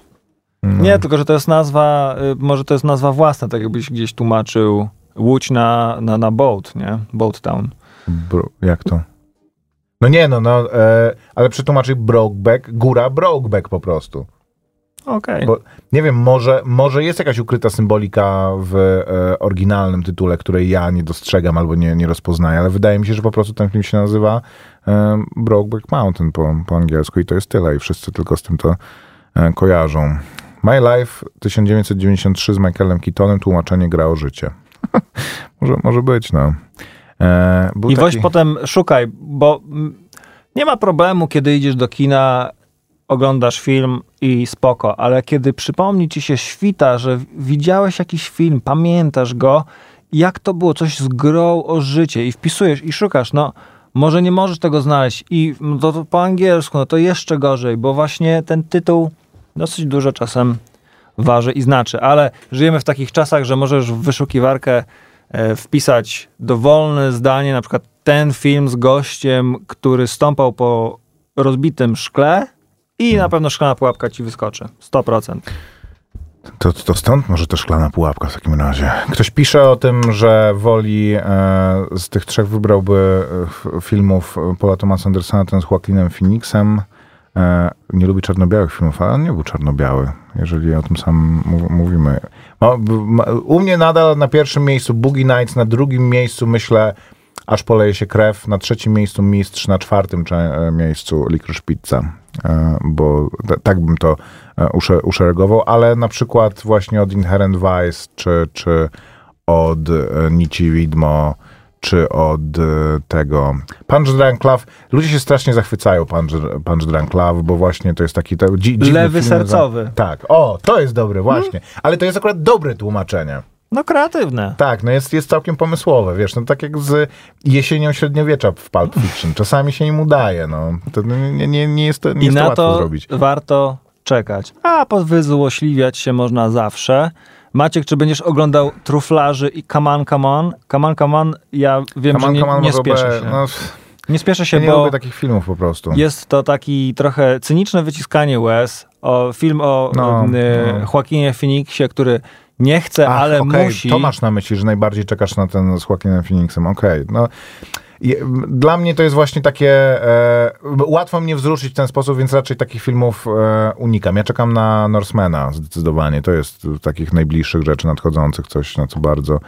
No. Nie, tylko że to jest nazwa, y, może to jest nazwa własna, tak jakbyś gdzieś tłumaczył Łódź na, na, na boat, nie? Boat Town. Bro, jak to? No nie, no, no, e, ale przetłumaczyć Brokeback, góra Brokeback po prostu. Okej. Bo nie wiem, może, może jest jakaś ukryta symbolika w e, oryginalnym tytule, której ja nie dostrzegam albo nie, nie rozpoznaję, ale wydaje mi się, że po prostu ten film się nazywa e, Brokeback Mountain po, po angielsku i to jest tyle i wszyscy tylko z tym to e, kojarzą. My Life 1993 z Michaelem Keatonem, tłumaczenie gra o życie. może, może być, no. E, I taki- potem szukaj, bo nie ma problemu, kiedy idziesz do kina oglądasz film i spoko, ale kiedy przypomni ci się świta, że widziałeś jakiś film, pamiętasz go, jak to było, coś z grą o życie i wpisujesz i szukasz, no może nie możesz tego znaleźć i no to, to po angielsku, no to jeszcze gorzej, bo właśnie ten tytuł dosyć dużo czasem waży i znaczy, ale żyjemy w takich czasach, że możesz w wyszukiwarkę e, wpisać dowolne zdanie, na przykład ten film z gościem, który stąpał po rozbitym szkle i na pewno szklana pułapka ci wyskoczy. 100%. To, to stąd może to szklana pułapka w takim razie. Ktoś pisze o tym, że woli e, z tych trzech wybrałby e, filmów Paula Thomasa Andersona ten z Joaquinem Phoenixem. E, nie lubi czarno-białych filmów, ale on nie był czarno-biały, jeżeli o tym sam mów, mówimy. U mnie nadal na pierwszym miejscu Boogie Nights, na drugim miejscu myślę aż poleje się krew, na trzecim miejscu Mistrz, na czwartym e, miejscu Licorice Pizza, e, bo tak bym to e, usze, uszeregował, ale na przykład właśnie od Inherent Vice, czy, czy od Nici Widmo, czy od tego Punch Drunk Love. Ludzie się strasznie zachwycają Punch, Punch Drunk Love, bo właśnie to jest taki dzi, Lewy sercowy. Tak, o, to jest dobre, właśnie. Ale to jest akurat dobre tłumaczenie. No kreatywne. Tak, no jest, jest całkiem pomysłowe, wiesz, no tak jak z jesienią średniowiecza w Pulp Fiction. Czasami się im udaje, no. To nie, nie, nie jest to, nie I jest to na łatwo to zrobić. warto czekać. A podwyzłośliwiać się można zawsze. Maciek, czy będziesz oglądał Truflarzy i Come on, come on? Come on, come on, ja wiem, Come że nie, on nie spieszę się. No, Nie spieszę się, ja nie bo lubię takich filmów po prostu. jest to taki trochę cyniczne wyciskanie łez. O, film o No, e, no. Joaquinie Phoenixie, który nie chce, Ach, ale okej, musi. To masz na myśli, że najbardziej czekasz na ten z Joaquinem Phoenixem. Okej, no. I, m, Dla mnie to jest właśnie takie. E, łatwo mnie wzruszyć w ten sposób, więc raczej takich filmów e, unikam. Ja czekam na Norsemana zdecydowanie. To jest z takich najbliższych rzeczy nadchodzących, coś na co bardzo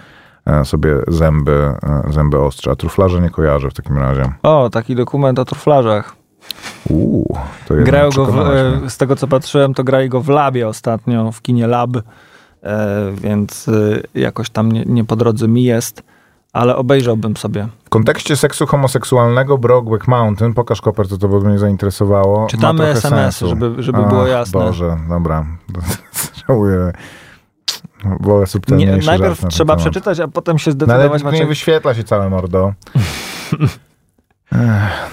e, sobie zęby, e, zęby ostrzę. A truflarza nie kojarzę w takim razie. O, taki dokument o truflarzach. Uuu, to Grają go, w, e, z tego co patrzyłem, to grali go w Labie ostatnio, w kinie Lab, więc e, jakoś tam nie, nie po drodze mi jest, ale obejrzałbym sobie. W kontekście seksu homoseksualnego Brokeback Mountain, pokaż koper, to to by mnie zainteresowało. Czytamy SMS-y, sensu. żeby- żeby było jasne. Boże, dobra. Żałuję. Wolę Nie, subtelniejszy najpierw żart na ten trzeba temat. przeczytać, a potem się No, zdecydować. nie Maciek. wyświetla się całe mordo.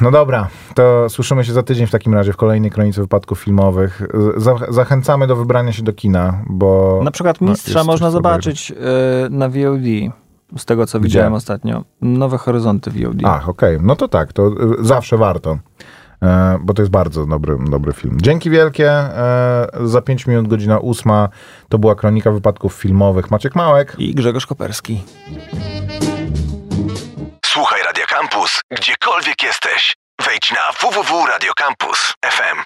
No dobra, to słyszymy się za tydzień w takim razie w kolejnej kronice wypadków filmowych. Za- Zachęcamy do wybrania się do kina, bo... Na przykład no, Mistrza jest można zobaczyć e, na VOD, z tego co widziałem ostatnio. Nowe Horyzonty VOD. Ach, okej. No to tak, to y, zawsze warto. E, bo to jest bardzo dobry, dobry film. Dzięki wielkie. E, za 5 minut, godzina ósma. To była kronika wypadków filmowych. Maciek Małek. I Grzegorz Koperski. Campus, gdziekolwiek jesteś. Wejdź na www.radiocampus.fm.